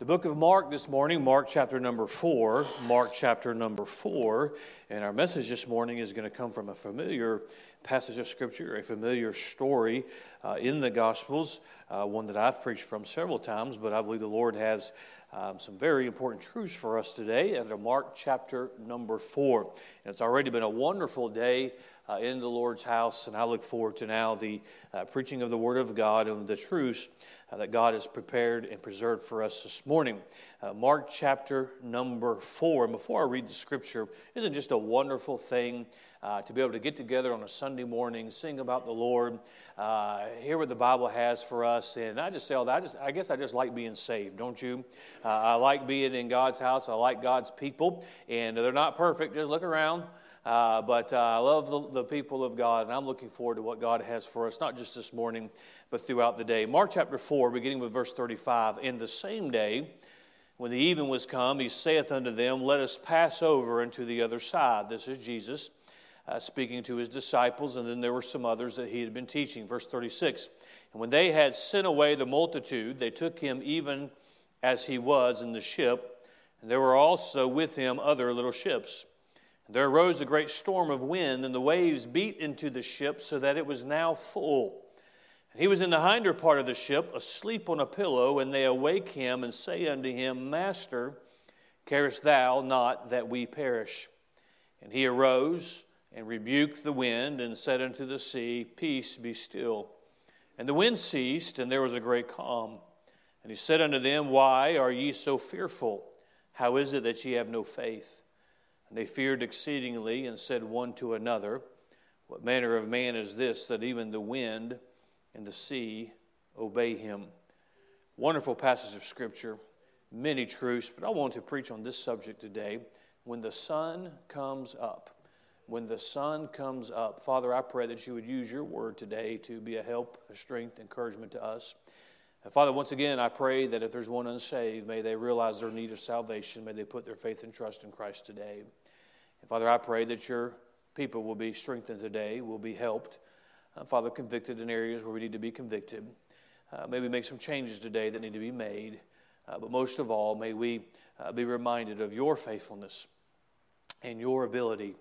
The book of Mark this morning, Mark chapter number four, Mark chapter number four. And our message this morning is going to come from a familiar passage of Scripture, a familiar story uh, in the Gospels, uh, one that I've preached from several times, but I believe the Lord has um, some very important truths for us today out of Mark chapter number four. And it's already been a wonderful day uh, in the Lord's house, and I look forward to now the uh, preaching of the Word of God and the truths uh, that God has prepared and preserved for us this morning. Uh, Mark chapter number four. And before I read the scripture, isn't just a wonderful thing uh, to be able to get together on a Sunday morning, sing about the Lord, uh, hear what the Bible has for us? And I just say all that. I, just, I guess I just like being saved, don't you? I like being in God's house. I like God's people, and they're not perfect. Just look around. Uh, but uh, I love the, the, people of God, and I'm looking forward to what God has for us, not just this morning, but throughout the day. Mark chapter 4, beginning with verse 35. In the same day, when the even was come, he saith unto them, Let us pass over into the other side. This is Jesus uh, speaking to his disciples, and then there were some others that he had been teaching. Verse 36. And when they had sent away the multitude, they took him even as he was in the ship, and there were also with him other little ships. There arose a great storm of wind, and the waves beat into the ship so that it was now full. And he was in the hinder part of the ship, asleep on a pillow, and they awake him and say unto him, Master, carest thou not that we perish? And he arose and rebuked the wind and said unto the sea, Peace, be still. And the wind ceased, and there was a great calm. And he said unto them, Why are ye so fearful? How is it that ye have no faith? And they feared exceedingly and said one to another, What manner of man is this that even the wind and the sea obey him? Wonderful passage of Scripture, many truths, but I want to preach on this subject today. When the sun comes up, when the sun comes up, Father, I pray that you would use your word today to be a help, a strength, encouragement to us. And Father, once again, I pray that if there's one unsaved, may they realize their need of salvation. May they put their faith and trust in Christ today. And Father, I pray that your people will be strengthened today, will be helped. Uh, Father, convicted in areas where we need to be convicted. Uh, maybe make some changes today that need to be made. Uh, but most of all, may we uh, be reminded of your faithfulness and your ability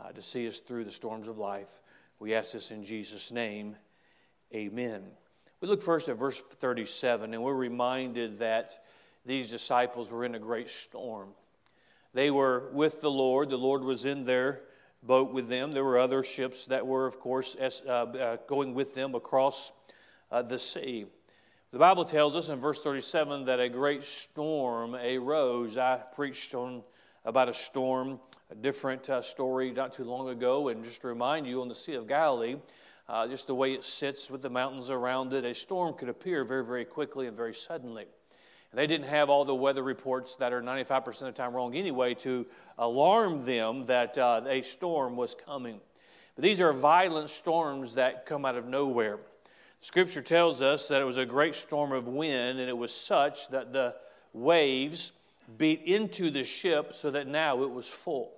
uh, to see us through the storms of life. We ask this in Jesus' name. Amen. We look first at verse 37, and we're reminded that these disciples were in a great storm. They were with the Lord. The Lord was in their boat with them. There were other ships that were, of course, uh, uh, going with them across uh, the sea. The Bible tells us in verse 37 that a great storm arose. I preached on about a storm, a different uh, story not too long ago, and just to remind you on the Sea of Galilee, uh, just the way it sits with the mountains around it, a storm could appear very, very quickly and very suddenly. They didn't have all the weather reports that are 95% of the time wrong anyway to alarm them that uh, a storm was coming. But these are violent storms that come out of nowhere. Scripture tells us that it was a great storm of wind, and it was such that the waves beat into the ship so that now it was full.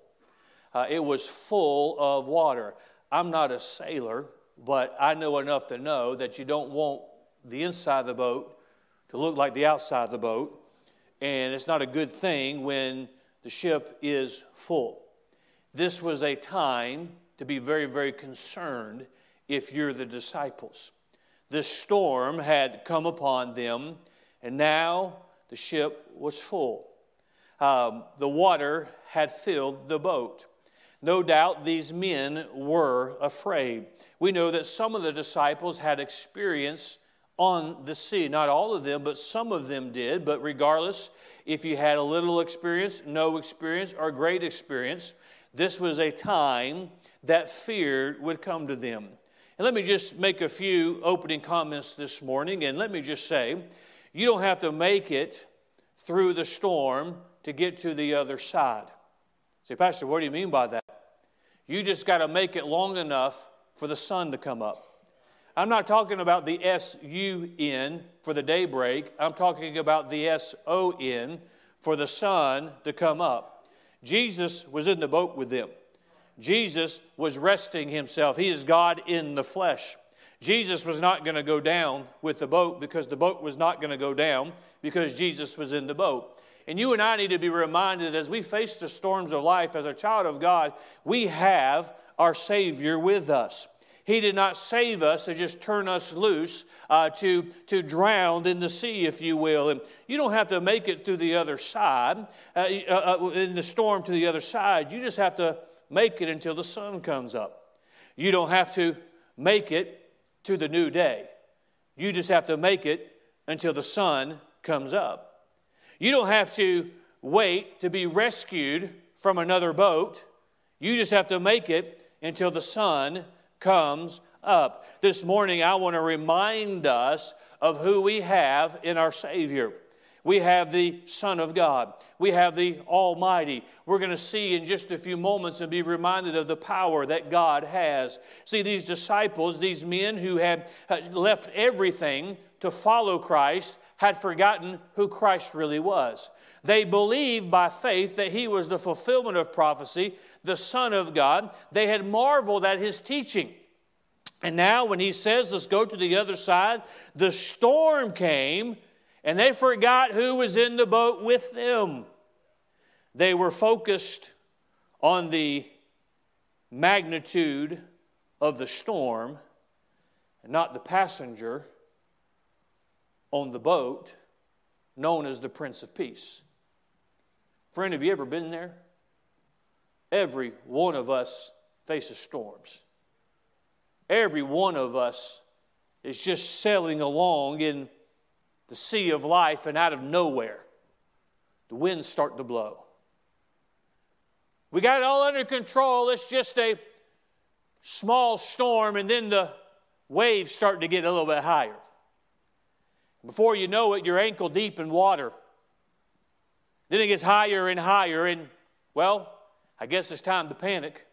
Uh, it was full of water. I'm not a sailor, but I know enough to know that you don't want the inside of the boat to look like the outside of the boat. And it's not a good thing when the ship is full. This was a time to be very, very concerned if you're the disciples. This storm had come upon them, and now the ship was full. Um, the water had filled the boat. No doubt these men were afraid. We know that some of the disciples had experience on the sea. Not all of them, but some of them did. But regardless, if you had a little experience, no experience, or great experience, this was a time that fear would come to them. And let me just make a few opening comments this morning. And let me just say, you don't have to make it through the storm to get to the other side. Say, Pastor, what do you mean by that? You just got to make it long enough for the sun to come up. I'm not talking about the S U N for the daybreak. I'm talking about the S O N for the sun to come up. Jesus was in the boat with them. Jesus was resting himself. He is God in the flesh. Jesus was not going to go down with the boat because the boat was not going to go down because Jesus was in the boat. And you and I need to be reminded as we face the storms of life as a child of God, we have our Savior with us. He did not save us to just turn us loose uh, to, to drown in the sea, if you will. And you don't have to make it through the other side, uh, uh, uh, in the storm to the other side. You just have to make it until the sun comes up. You don't have to make it to the new day. You just have to make it until the sun comes up. You don't have to wait to be rescued from another boat. You just have to make it until the sun comes up. This morning, I want to remind us of who we have in our Savior. We have the Son of God. We have the Almighty. We're going to see in just a few moments and be reminded of the power that God has. See, these disciples, these men who had left everything to follow Christ, had forgotten who Christ really was. They believed by faith that he was the fulfillment of prophecy, the Son of God. They had marveled at his teaching. And now, when he says, Let's go to the other side, the storm came and they forgot who was in the boat with them. They were focused on the magnitude of the storm and not the passenger on the boat known as the Prince of Peace. Friend, have you ever been there? Every one of us faces storms. Every one of us is just sailing along in the sea of life, and out of nowhere, the winds start to blow. We got it all under control. It's just a small storm, and then the waves start to get a little bit higher. Before you know it, you're ankle deep in water. Then it gets higher and higher, and well, I guess it's time to panic.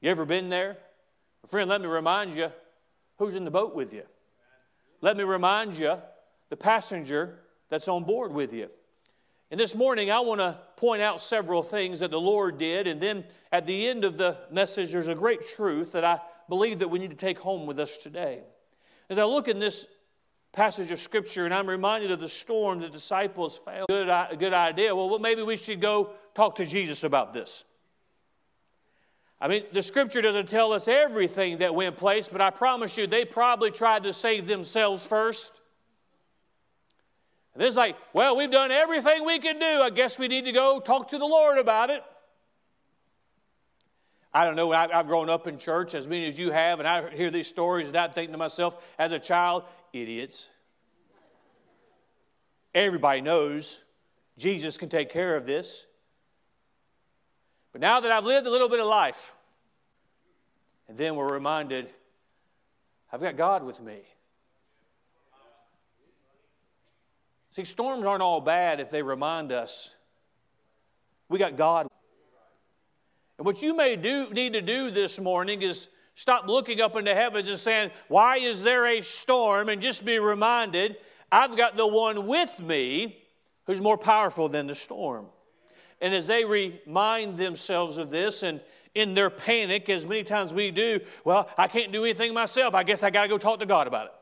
You ever been there? Friend, let me remind you who's in the boat with you. Let me remind you the passenger that's on board with you. And this morning, I want to point out several things that the Lord did. And then at the end of the message, there's a great truth that I believe that we need to take home with us today. As I look in this passage of Scripture and I'm reminded of the storm the disciples failed. good, good idea. Well, maybe we should go talk to Jesus about this. I mean, the scripture doesn't tell us everything that went place, but I promise you, they probably tried to save themselves first. And it's like, well, we've done everything we can do. I guess we need to go talk to the Lord about it. I don't know. I've grown up in church as many as you have, and I hear these stories, and I think to myself, as a child, idiots. Everybody knows Jesus can take care of this. But now that I've lived a little bit of life, and then we're reminded, I've got God with me. See, storms aren't all bad if they remind us we got God. And what you may do, need to do this morning is stop looking up into heavens and saying, Why is there a storm? and just be reminded, I've got the one with me who's more powerful than the storm. And as they remind themselves of this and in their panic, as many times we do, well, I can't do anything myself. I guess I got to go talk to God about it.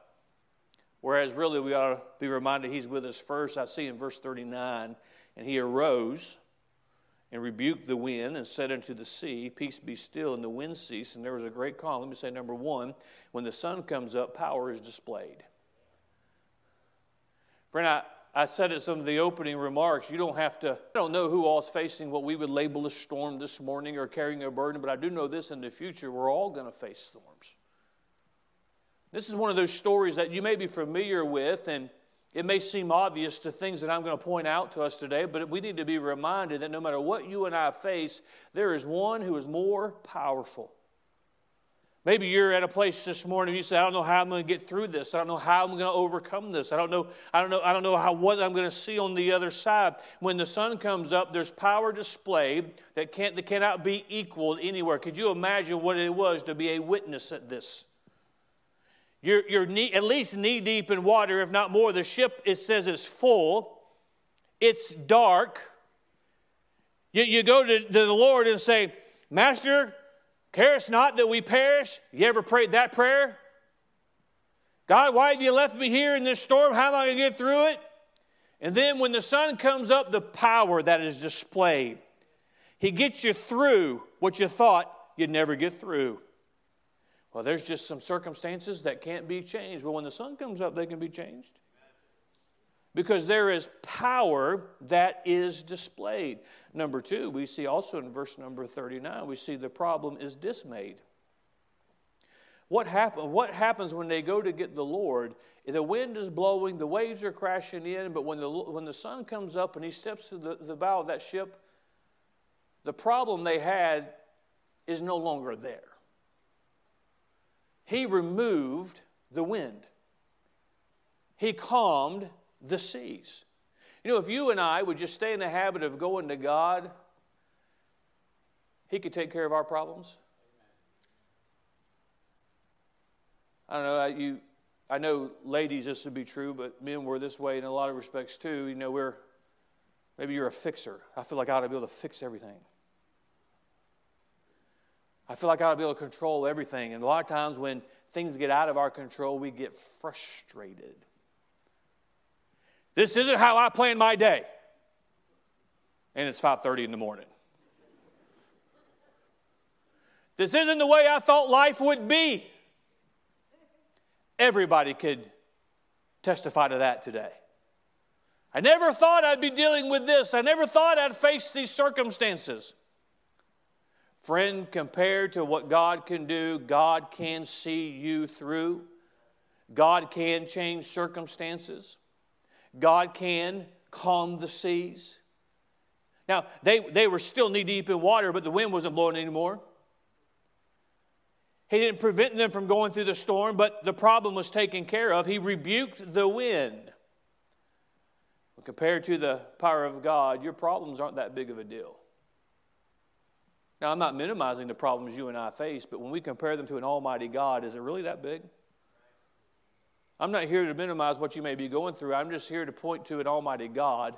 Whereas really we ought to be reminded he's with us first. I see in verse 39, and he arose and rebuked the wind and said unto the sea, Peace be still, and the wind ceased, and there was a great calm. Let me say, number one, when the sun comes up, power is displayed. Friend, I, I said it some of the opening remarks. You don't have to, I don't know who all is facing what we would label a storm this morning or carrying a burden, but I do know this in the future, we're all going to face storms. This is one of those stories that you may be familiar with, and it may seem obvious to things that I'm going to point out to us today, but we need to be reminded that no matter what you and I face, there is one who is more powerful. Maybe you're at a place this morning and you say, I don't know how I'm going to get through this. I don't know how I'm going to overcome this. I don't know, I don't know, I don't know how what I'm going to see on the other side. When the sun comes up, there's power displayed that can't that cannot be equaled anywhere. Could you imagine what it was to be a witness at this? You're, you're knee, at least knee deep in water, if not more. The ship, it says, is full. It's dark. You, you go to, to the Lord and say, Master, carest not that we perish. You ever prayed that prayer? God, why have you left me here in this storm? How am I going to get through it? And then when the sun comes up, the power that is displayed. He gets you through what you thought you'd never get through. Well, there's just some circumstances that can't be changed. Well, when the sun comes up, they can be changed. Because there is power that is displayed. Number two, we see also in verse number 39, we see the problem is dismayed. What, happen, what happens when they go to get the Lord? The wind is blowing, the waves are crashing in, but when the, when the sun comes up and he steps to the, the bow of that ship, the problem they had is no longer there. He removed the wind, he calmed the seas. You know, if you and I would just stay in the habit of going to God, He could take care of our problems. I don't know, you, I know ladies, this would be true, but men were this way in a lot of respects too. You know, we're, maybe you're a fixer. I feel like I ought to be able to fix everything. I feel like I ought to be able to control everything. And a lot of times when things get out of our control, we get frustrated. This isn't how I plan my day. And it's 5:30 in the morning. This isn't the way I thought life would be. Everybody could testify to that today. I never thought I'd be dealing with this. I never thought I'd face these circumstances. Friend, compared to what God can do, God can see you through. God can change circumstances. God can calm the seas. Now, they, they were still knee deep in water, but the wind wasn't blowing anymore. He didn't prevent them from going through the storm, but the problem was taken care of. He rebuked the wind. compared to the power of God, your problems aren't that big of a deal. Now, I'm not minimizing the problems you and I face, but when we compare them to an almighty God, is it really that big? I'm not here to minimize what you may be going through. I'm just here to point to an almighty God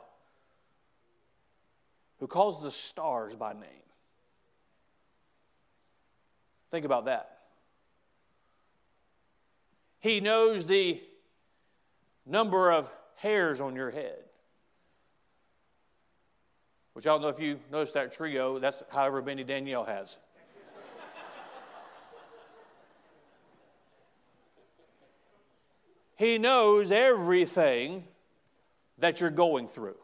who calls the stars by name. Think about that. He knows the number of hairs on your head. Which I don't know if you noticed that trio, that's however many Danielle has. he knows everything that you're going through.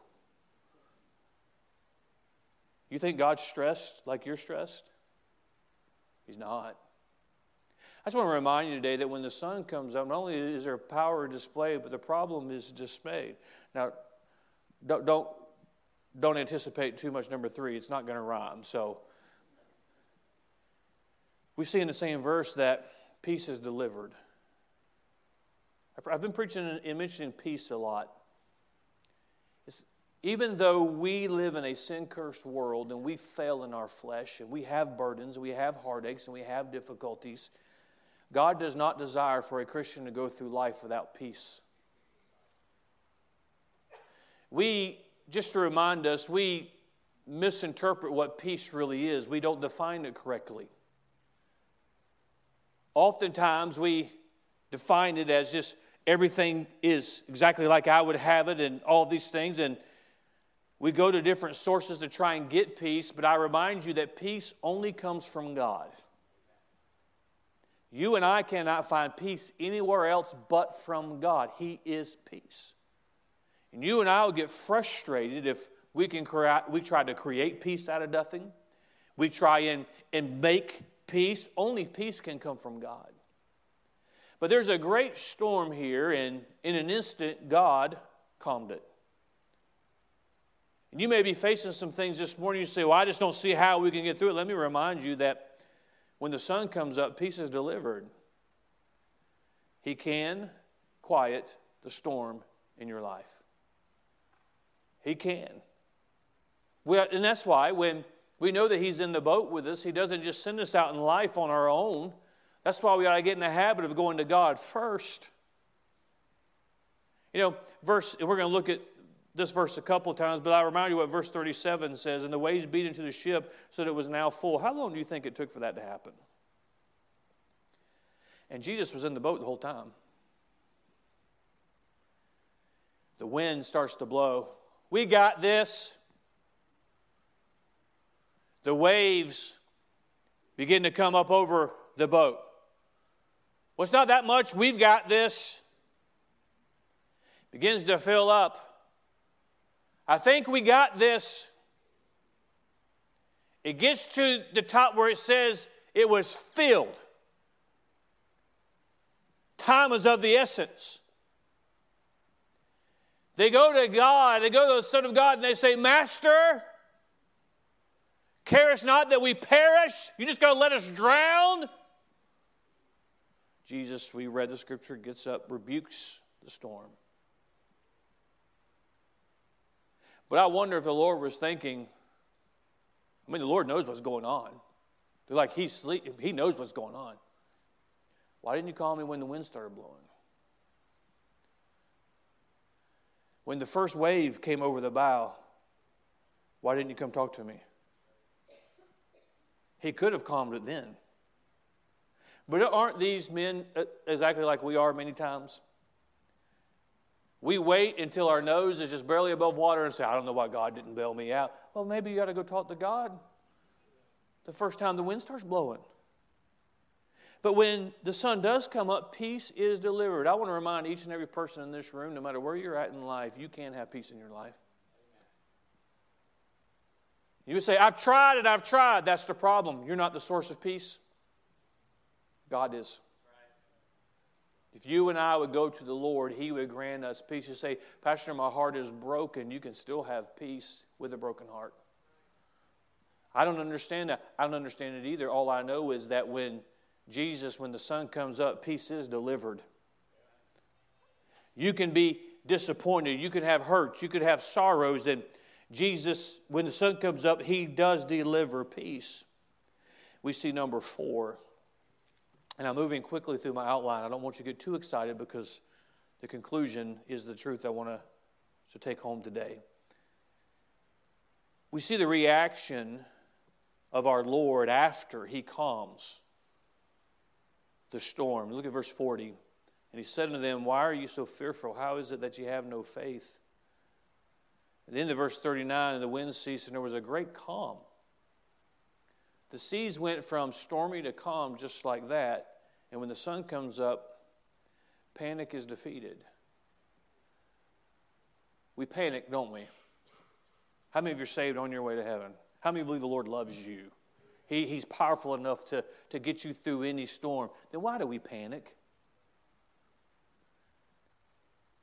You think God's stressed like you're stressed? He's not. I just want to remind you today that when the sun comes up, not only is there power displayed, but the problem is dismayed. Now, don't, don't don't anticipate too much number three. It's not going to rhyme. So we see in the same verse that peace is delivered. I've been preaching and mentioning peace a lot. It's, even though we live in a sin cursed world and we fail in our flesh and we have burdens, we have heartaches, and we have difficulties, God does not desire for a Christian to go through life without peace. We just to remind us, we misinterpret what peace really is. We don't define it correctly. Oftentimes, we define it as just everything is exactly like I would have it and all these things. And we go to different sources to try and get peace, but I remind you that peace only comes from God. You and I cannot find peace anywhere else but from God. He is peace. And you and I will get frustrated if we can create, we try to create peace out of nothing. We try and, and make peace. Only peace can come from God. But there's a great storm here, and in an instant, God calmed it. And you may be facing some things this morning. You say, Well, I just don't see how we can get through it. Let me remind you that when the sun comes up, peace is delivered. He can quiet the storm in your life. He can. Well, and that's why when we know that He's in the boat with us, He doesn't just send us out in life on our own. That's why we got to get in the habit of going to God first. You know, verse, we're going to look at this verse a couple times, but I remind you what verse 37 says, and the waves beat into the ship so that it was now full. How long do you think it took for that to happen? And Jesus was in the boat the whole time. The wind starts to blow. We got this. The waves begin to come up over the boat. Well, it's not that much. We've got this. Begins to fill up. I think we got this. It gets to the top where it says it was filled. Time is of the essence. They go to God, they go to the Son of God, and they say, Master, carest not that we perish? You just going to let us drown? Jesus, we read the scripture, gets up, rebukes the storm. But I wonder if the Lord was thinking, I mean, the Lord knows what's going on. They're like, he's sleep, He knows what's going on. Why didn't you call me when the wind started blowing? When the first wave came over the bow, why didn't you come talk to me? He could have calmed it then. But aren't these men uh, exactly like we are many times? We wait until our nose is just barely above water and say, I don't know why God didn't bail me out. Well, maybe you got to go talk to God the first time the wind starts blowing. But when the sun does come up, peace is delivered. I want to remind each and every person in this room, no matter where you're at in life, you can have peace in your life. You would say, I've tried and I've tried. That's the problem. You're not the source of peace. God is. If you and I would go to the Lord, He would grant us peace. You say, Pastor, my heart is broken. You can still have peace with a broken heart. I don't understand that. I don't understand it either. All I know is that when Jesus, when the sun comes up, peace is delivered. You can be disappointed. You can have hurts. You could have sorrows. And Jesus, when the sun comes up, He does deliver peace. We see number four and I'm moving quickly through my outline. I don't want you to get too excited because the conclusion is the truth I want to, take home today. We see the reaction of our Lord after he calms the storm. Look at verse 40. And he said unto them, Why are you so fearful? How is it that you have no faith? And then the verse 39, and the wind ceased, and there was a great calm. The seas went from stormy to calm just like that. And when the sun comes up, panic is defeated. We panic, don't we? How many of you are saved on your way to heaven? How many believe the Lord loves you? He, he's powerful enough to, to get you through any storm. Then why do we panic?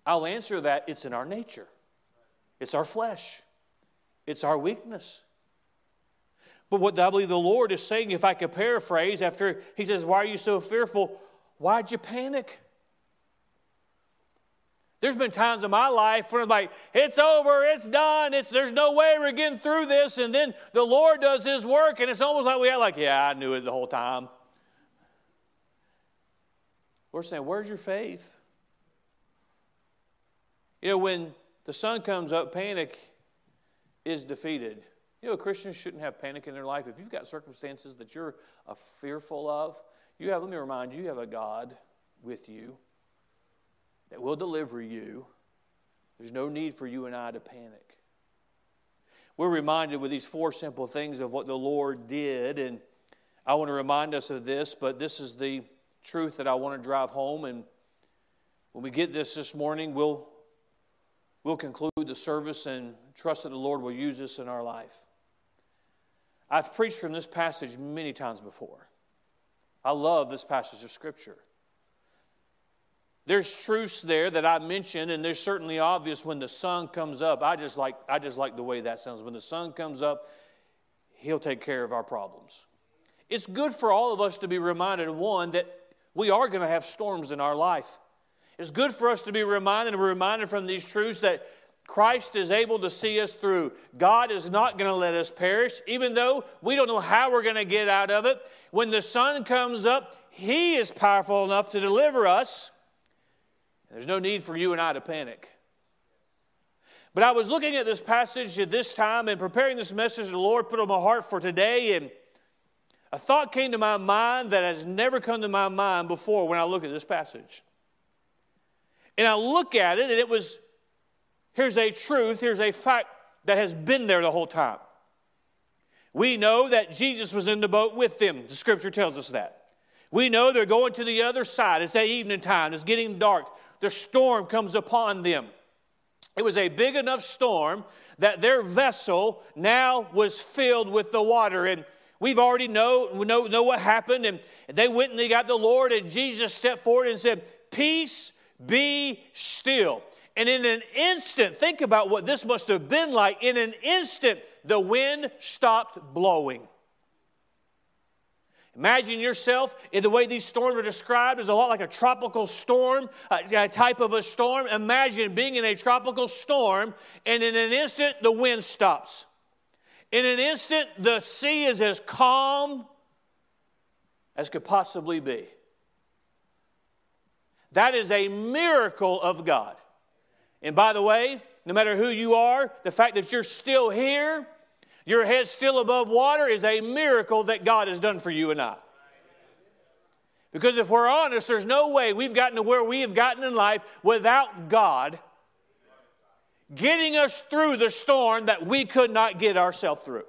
I'll answer that it's in our nature, it's our flesh, it's our weakness. But what I believe the Lord is saying, if I could paraphrase, after he says, Why are you so fearful? Why'd you panic? There's been times in my life where I'm like, it's over, it's done, it's, there's no way we're getting through this. And then the Lord does his work, and it's almost like we are like, yeah, I knew it the whole time. We're saying, where's your faith? You know, when the sun comes up, panic is defeated. You know, Christians shouldn't have panic in their life. If you've got circumstances that you're fearful of, you have, let me remind you, you have a God with you that will deliver you. There's no need for you and I to panic. We're reminded with these four simple things of what the Lord did, and I want to remind us of this, but this is the truth that I want to drive home. And when we get this this morning, we'll, we'll conclude the service and trust that the Lord will use this in our life. I've preached from this passage many times before. I love this passage of Scripture. There's truths there that I mentioned, and they're certainly obvious when the sun comes up. I just like, I just like the way that sounds. When the sun comes up, He'll take care of our problems. It's good for all of us to be reminded, one, that we are going to have storms in our life. It's good for us to be reminded and reminded from these truths that Christ is able to see us through. God is not going to let us perish, even though we don't know how we're going to get out of it. When the sun comes up, He is powerful enough to deliver us. There's no need for you and I to panic. But I was looking at this passage at this time and preparing this message the Lord put on my heart for today, and a thought came to my mind that has never come to my mind before when I look at this passage. And I look at it, and it was Here's a truth, here's a fact that has been there the whole time. We know that Jesus was in the boat with them. The scripture tells us that. We know they're going to the other side. It's that evening time, it's getting dark. The storm comes upon them. It was a big enough storm that their vessel now was filled with the water. And we've already know, know, know what happened. And they went and they got the Lord, and Jesus stepped forward and said, Peace be still. And in an instant, think about what this must have been like. In an instant, the wind stopped blowing. Imagine yourself in the way these storms are described as a lot like a tropical storm, uh, a type of a storm. Imagine being in a tropical storm, and in an instant, the wind stops. In an instant, the sea is as calm as could possibly be. That is a miracle of God. And by the way, no matter who you are, the fact that you're still here, your head still above water, is a miracle that God has done for you and I. Because if we're honest, there's no way we've gotten to where we have gotten in life without God getting us through the storm that we could not get ourselves through.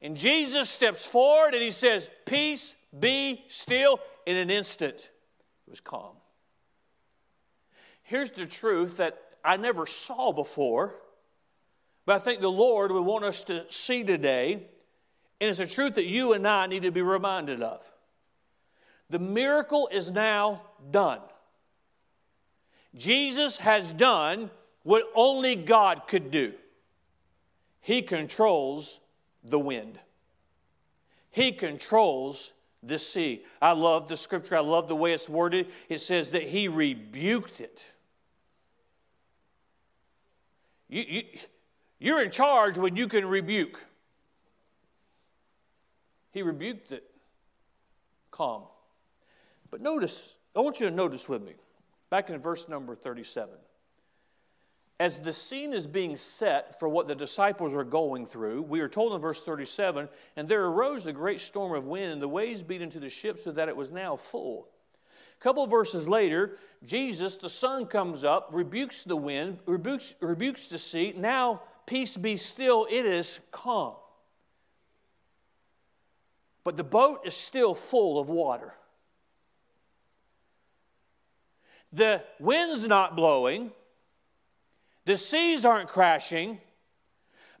And Jesus steps forward and he says, Peace, be still. In an instant, it was calm. Here's the truth that I never saw before, but I think the Lord would want us to see today, and it's a truth that you and I need to be reminded of. The miracle is now done. Jesus has done what only God could do. He controls the wind, He controls the sea. I love the scripture, I love the way it's worded. It says that He rebuked it. You, you, you're in charge when you can rebuke. He rebuked it. Calm. But notice, I want you to notice with me, back in verse number 37. As the scene is being set for what the disciples are going through, we are told in verse 37 and there arose a great storm of wind, and the waves beat into the ship so that it was now full. A couple verses later, Jesus, the Son, comes up, rebukes the wind, rebukes, rebukes the sea. Now, peace be still, it is calm. But the boat is still full of water. The wind's not blowing, the seas aren't crashing.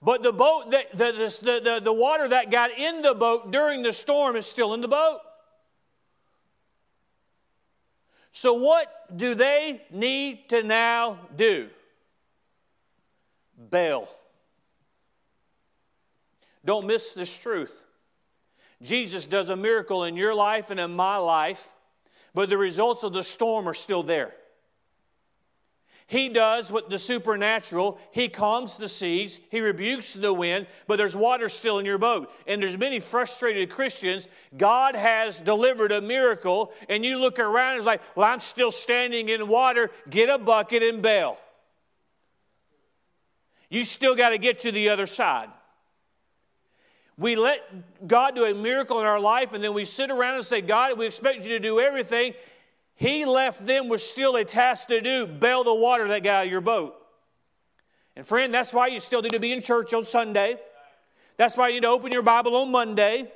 But the boat, that, the, the, the, the water that got in the boat during the storm is still in the boat. So, what do they need to now do? Bail. Don't miss this truth. Jesus does a miracle in your life and in my life, but the results of the storm are still there. He does what the supernatural. He calms the seas, he rebukes the wind, but there's water still in your boat. And there's many frustrated Christians. God has delivered a miracle, and you look around and it's like, well, I'm still standing in water. Get a bucket and bail. You still got to get to the other side. We let God do a miracle in our life, and then we sit around and say, God, we expect you to do everything. He left them with still a task to do bail the water that got out of your boat. And friend, that's why you still need to be in church on Sunday. That's why you need to open your Bible on Monday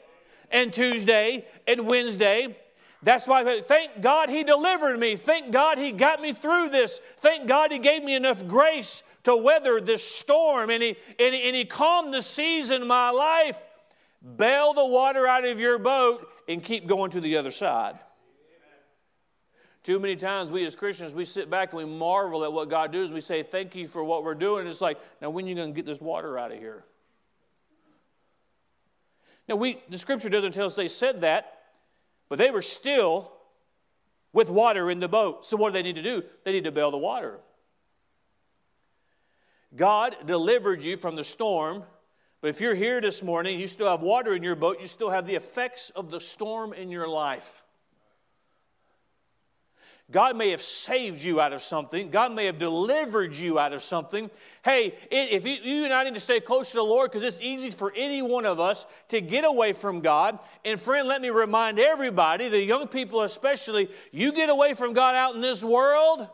and Tuesday and Wednesday. That's why, thank God He delivered me. Thank God He got me through this. Thank God He gave me enough grace to weather this storm and He, and he, and he calmed the seas in my life. Bail the water out of your boat and keep going to the other side. Too many times we as Christians, we sit back and we marvel at what God does. We say, Thank you for what we're doing. It's like, now when are you going to get this water out of here? Now, we, the scripture doesn't tell us they said that, but they were still with water in the boat. So, what do they need to do? They need to bail the water. God delivered you from the storm, but if you're here this morning, you still have water in your boat, you still have the effects of the storm in your life. God may have saved you out of something. God may have delivered you out of something. Hey, if you, you and I need to stay close to the Lord because it's easy for any one of us to get away from God. And friend, let me remind everybody, the young people especially, you get away from God out in this world,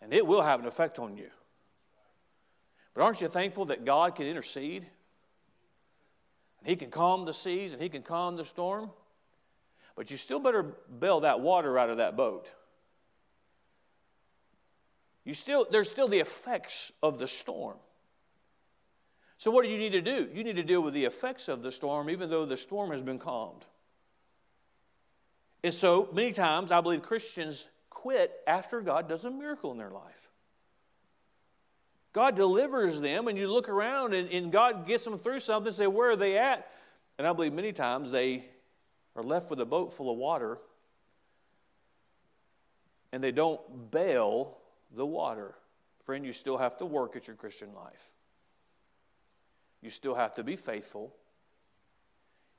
And it will have an effect on you. But aren't you thankful that God can intercede? And He can calm the seas and He can calm the storm? But you still better bail that water out of that boat. You still, there's still the effects of the storm. So, what do you need to do? You need to deal with the effects of the storm, even though the storm has been calmed. And so, many times, I believe Christians quit after God does a miracle in their life. God delivers them, and you look around and, and God gets them through something say, Where are they at? And I believe many times they are left with a boat full of water and they don't bail the water. Friend, you still have to work at your Christian life. You still have to be faithful.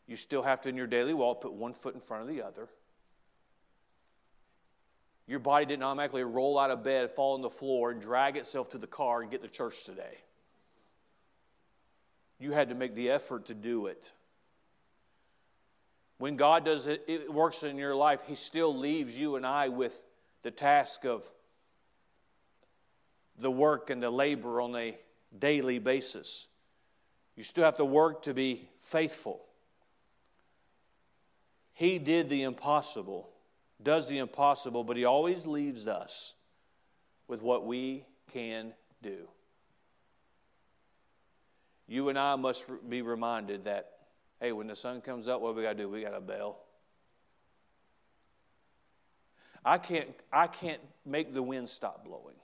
You still have to, in your daily walk, put one foot in front of the other. Your body didn't automatically roll out of bed, fall on the floor, and drag itself to the car and get to church today. You had to make the effort to do it. When God does it, it works in your life, He still leaves you and I with the task of the work and the labor on a daily basis. You still have to work to be faithful. He did the impossible does the impossible, but He always leaves us with what we can do. You and I must be reminded that, hey, when the sun comes up, what we got to do? We got to bail. I can't, I can't make the wind stop blowing.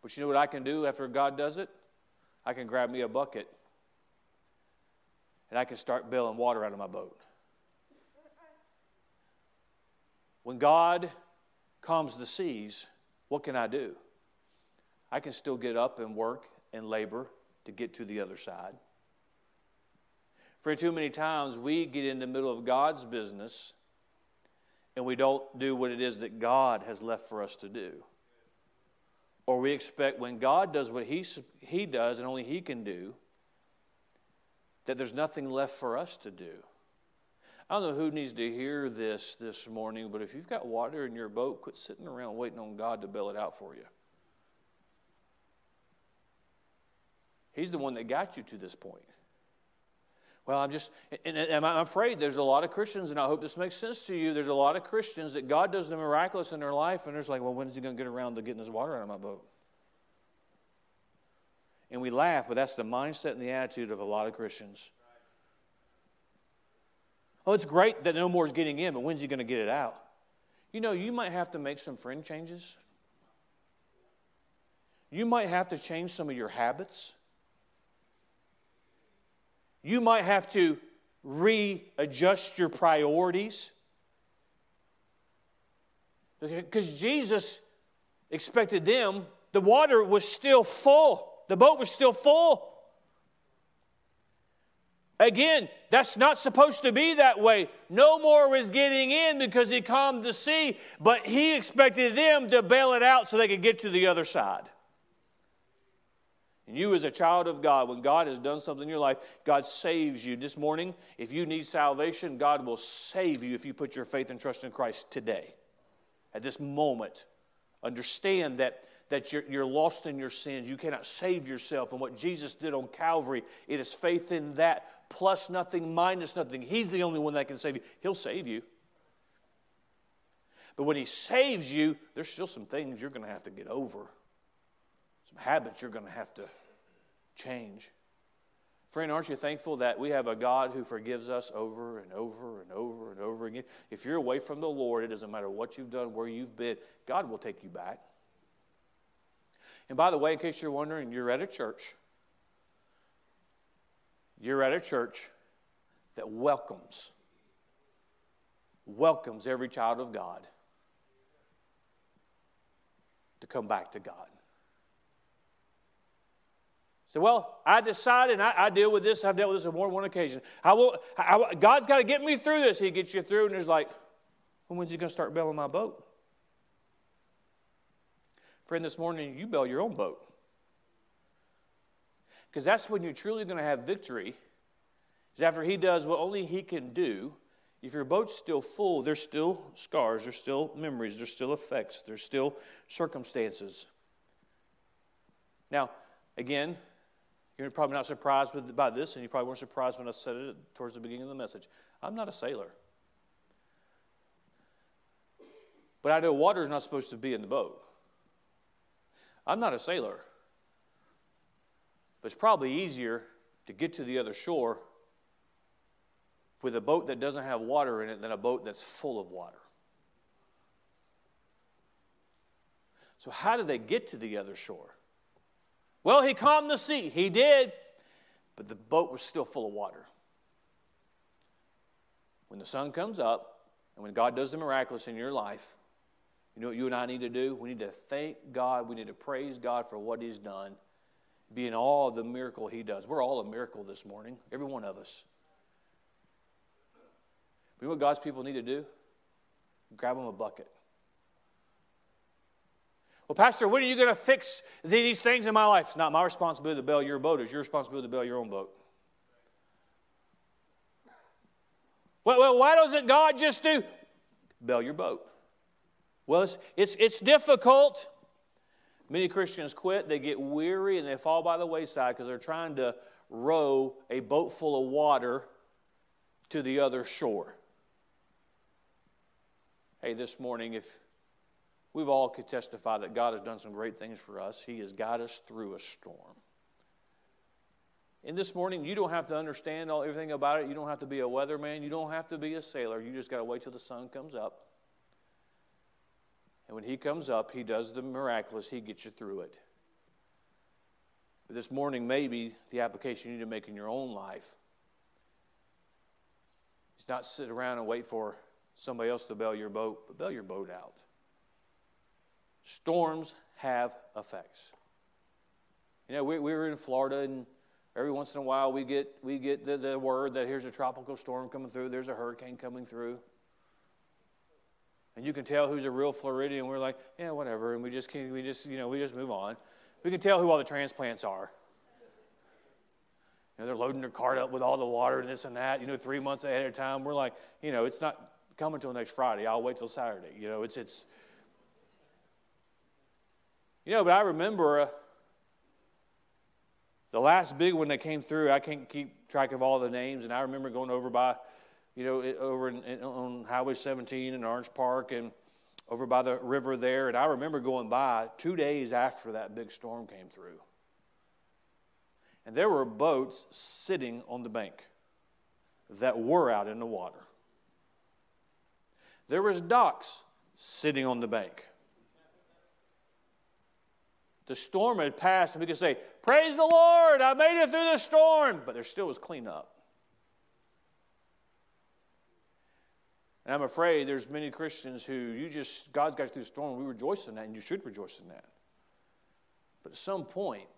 But you know what I can do after God does it? I can grab me a bucket and I can start bailing water out of my boat. When God calms the seas, what can I do? I can still get up and work and labor to get to the other side. For too many times, we get in the middle of God's business and we don't do what it is that God has left for us to do. Or we expect when God does what he, he does and only He can do, that there's nothing left for us to do. I don't know who needs to hear this this morning, but if you've got water in your boat, quit sitting around waiting on God to bail it out for you. He's the one that got you to this point. Well, I'm just, and, and I'm afraid there's a lot of Christians, and I hope this makes sense to you. There's a lot of Christians that God does the miraculous in their life, and they're like, well, when is He going to get around to getting this water out of my boat? And we laugh, but that's the mindset and the attitude of a lot of Christians. Oh, it's great that no more is getting in, but when's he going to get it out? You know, you might have to make some friend changes. You might have to change some of your habits. You might have to readjust your priorities. Because Jesus expected them, the water was still full, the boat was still full. Again, that's not supposed to be that way. No more was getting in because he calmed the sea, but he expected them to bail it out so they could get to the other side. And you, as a child of God, when God has done something in your life, God saves you. This morning, if you need salvation, God will save you if you put your faith and trust in Christ today. At this moment, understand that that you're, you're lost in your sins. You cannot save yourself. And what Jesus did on Calvary, it is faith in that plus nothing, minus nothing. He's the only one that can save you. He'll save you. But when He saves you, there's still some things you're going to have to get over, some habits you're going to have to change. Friend, aren't you thankful that we have a God who forgives us over and over and over and over again? If you're away from the Lord, it doesn't matter what you've done, where you've been, God will take you back. And by the way, in case you're wondering, you're at a church. You're at a church that welcomes, welcomes every child of God to come back to God. So, well, I decided, I, I, deal with this. I've dealt with this on more than one occasion. I will, I, God's got to get me through this. He gets you through, and there's like, well, when's he going to start bailing my boat? Friend, this morning you bail your own boat. Because that's when you're truly going to have victory. Is after he does what only he can do. If your boat's still full, there's still scars, there's still memories, there's still effects, there's still circumstances. Now, again, you're probably not surprised with, by this, and you probably weren't surprised when I said it towards the beginning of the message. I'm not a sailor. But I know water is not supposed to be in the boat. I'm not a sailor. But it's probably easier to get to the other shore with a boat that doesn't have water in it than a boat that's full of water. So, how do they get to the other shore? Well, he calmed the sea. He did, but the boat was still full of water. When the sun comes up and when God does the miraculous in your life, you know what you and I need to do? We need to thank God. We need to praise God for what He's done, be in awe of the miracle He does. We're all a miracle this morning, every one of us. You know what God's people need to do? Grab them a bucket. Well, Pastor, when are you going to fix these things in my life? It's not my responsibility to bail your boat, it's your responsibility to bail your own boat. Well, well why doesn't God just do bail your boat? Well, it's, it's, it's difficult. Many Christians quit, they get weary, and they fall by the wayside because they're trying to row a boat full of water to the other shore. Hey, this morning, if we've all could testify that God has done some great things for us, He has got us through a storm. And this morning, you don't have to understand all, everything about it. You don't have to be a weatherman. You don't have to be a sailor. You just got to wait till the sun comes up and when He comes up, He does the miraculous, He gets you through it. But this morning, maybe the application you need to make in your own life is not sit around and wait for somebody else to bail your boat, but bail your boat out. Storms have effects. You know, we, we were in Florida, and every once in a while we get, we get the, the word that here's a tropical storm coming through, there's a hurricane coming through. And you can tell who's a real Floridian. We're like, yeah, whatever. And we just, we just, you know, we just move on. We can tell who all the transplants are. You know, they're loading their cart up with all the water and this and that, you know, three months ahead of time. We're like, you know, it's not coming till next Friday. I'll wait till Saturday. You know, it's, it's, you know, but I remember uh, the last big one that came through. I can't keep track of all the names. And I remember going over by you know, over in, in, on Highway 17 in Orange Park and over by the river there. And I remember going by two days after that big storm came through. And there were boats sitting on the bank that were out in the water. There was docks sitting on the bank. The storm had passed, and we could say, Praise the Lord, I made it through the storm. But there still was cleanup. And I'm afraid there's many Christians who you just, God's got you through the storm. We rejoice in that, and you should rejoice in that. But at some point,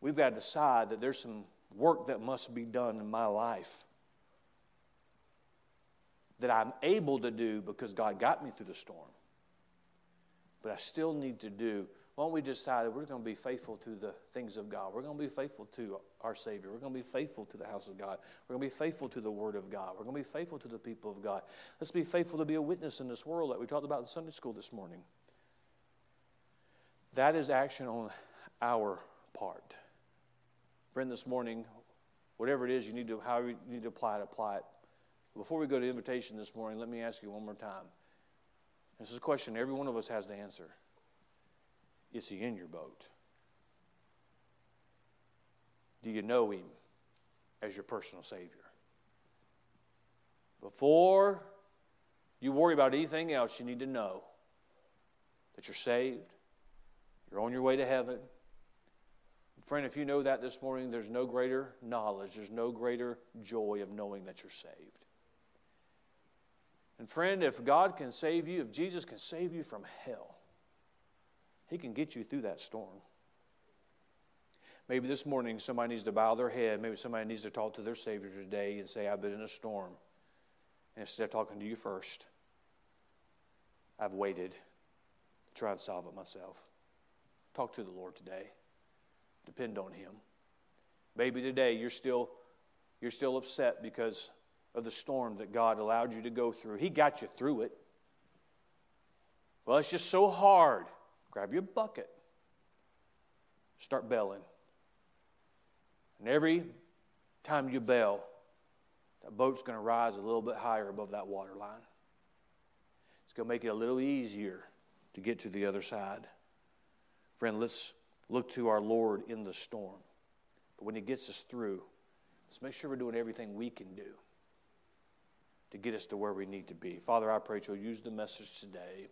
we've got to decide that there's some work that must be done in my life that I'm able to do because God got me through the storm. But I still need to do why don't we decide that we're going to be faithful to the things of God? We're going to be faithful to our Savior. We're going to be faithful to the house of God. We're going to be faithful to the Word of God. We're going to be faithful to the people of God. Let's be faithful to be a witness in this world that we talked about in Sunday school this morning. That is action on our part. Friend, this morning, whatever it is you need to, how you need to apply it, apply it. Before we go to invitation this morning, let me ask you one more time. This is a question every one of us has to answer. Is he in your boat? Do you know him as your personal Savior? Before you worry about anything else, you need to know that you're saved, you're on your way to heaven. Friend, if you know that this morning, there's no greater knowledge, there's no greater joy of knowing that you're saved. And friend, if God can save you, if Jesus can save you from hell, he can get you through that storm. Maybe this morning somebody needs to bow their head. Maybe somebody needs to talk to their Savior today and say, I've been in a storm. And instead of talking to you first, I've waited to try and solve it myself. Talk to the Lord today. Depend on Him. Maybe today you're still, you're still upset because of the storm that God allowed you to go through. He got you through it. Well, it's just so hard. Grab your bucket. start belling. And every time you bell, that boat's going to rise a little bit higher above that water line. It's going to make it a little easier to get to the other side. Friend, let's look to our Lord in the storm. But when He gets us through, let's make sure we're doing everything we can do to get us to where we need to be. Father, I pray you'll use the message today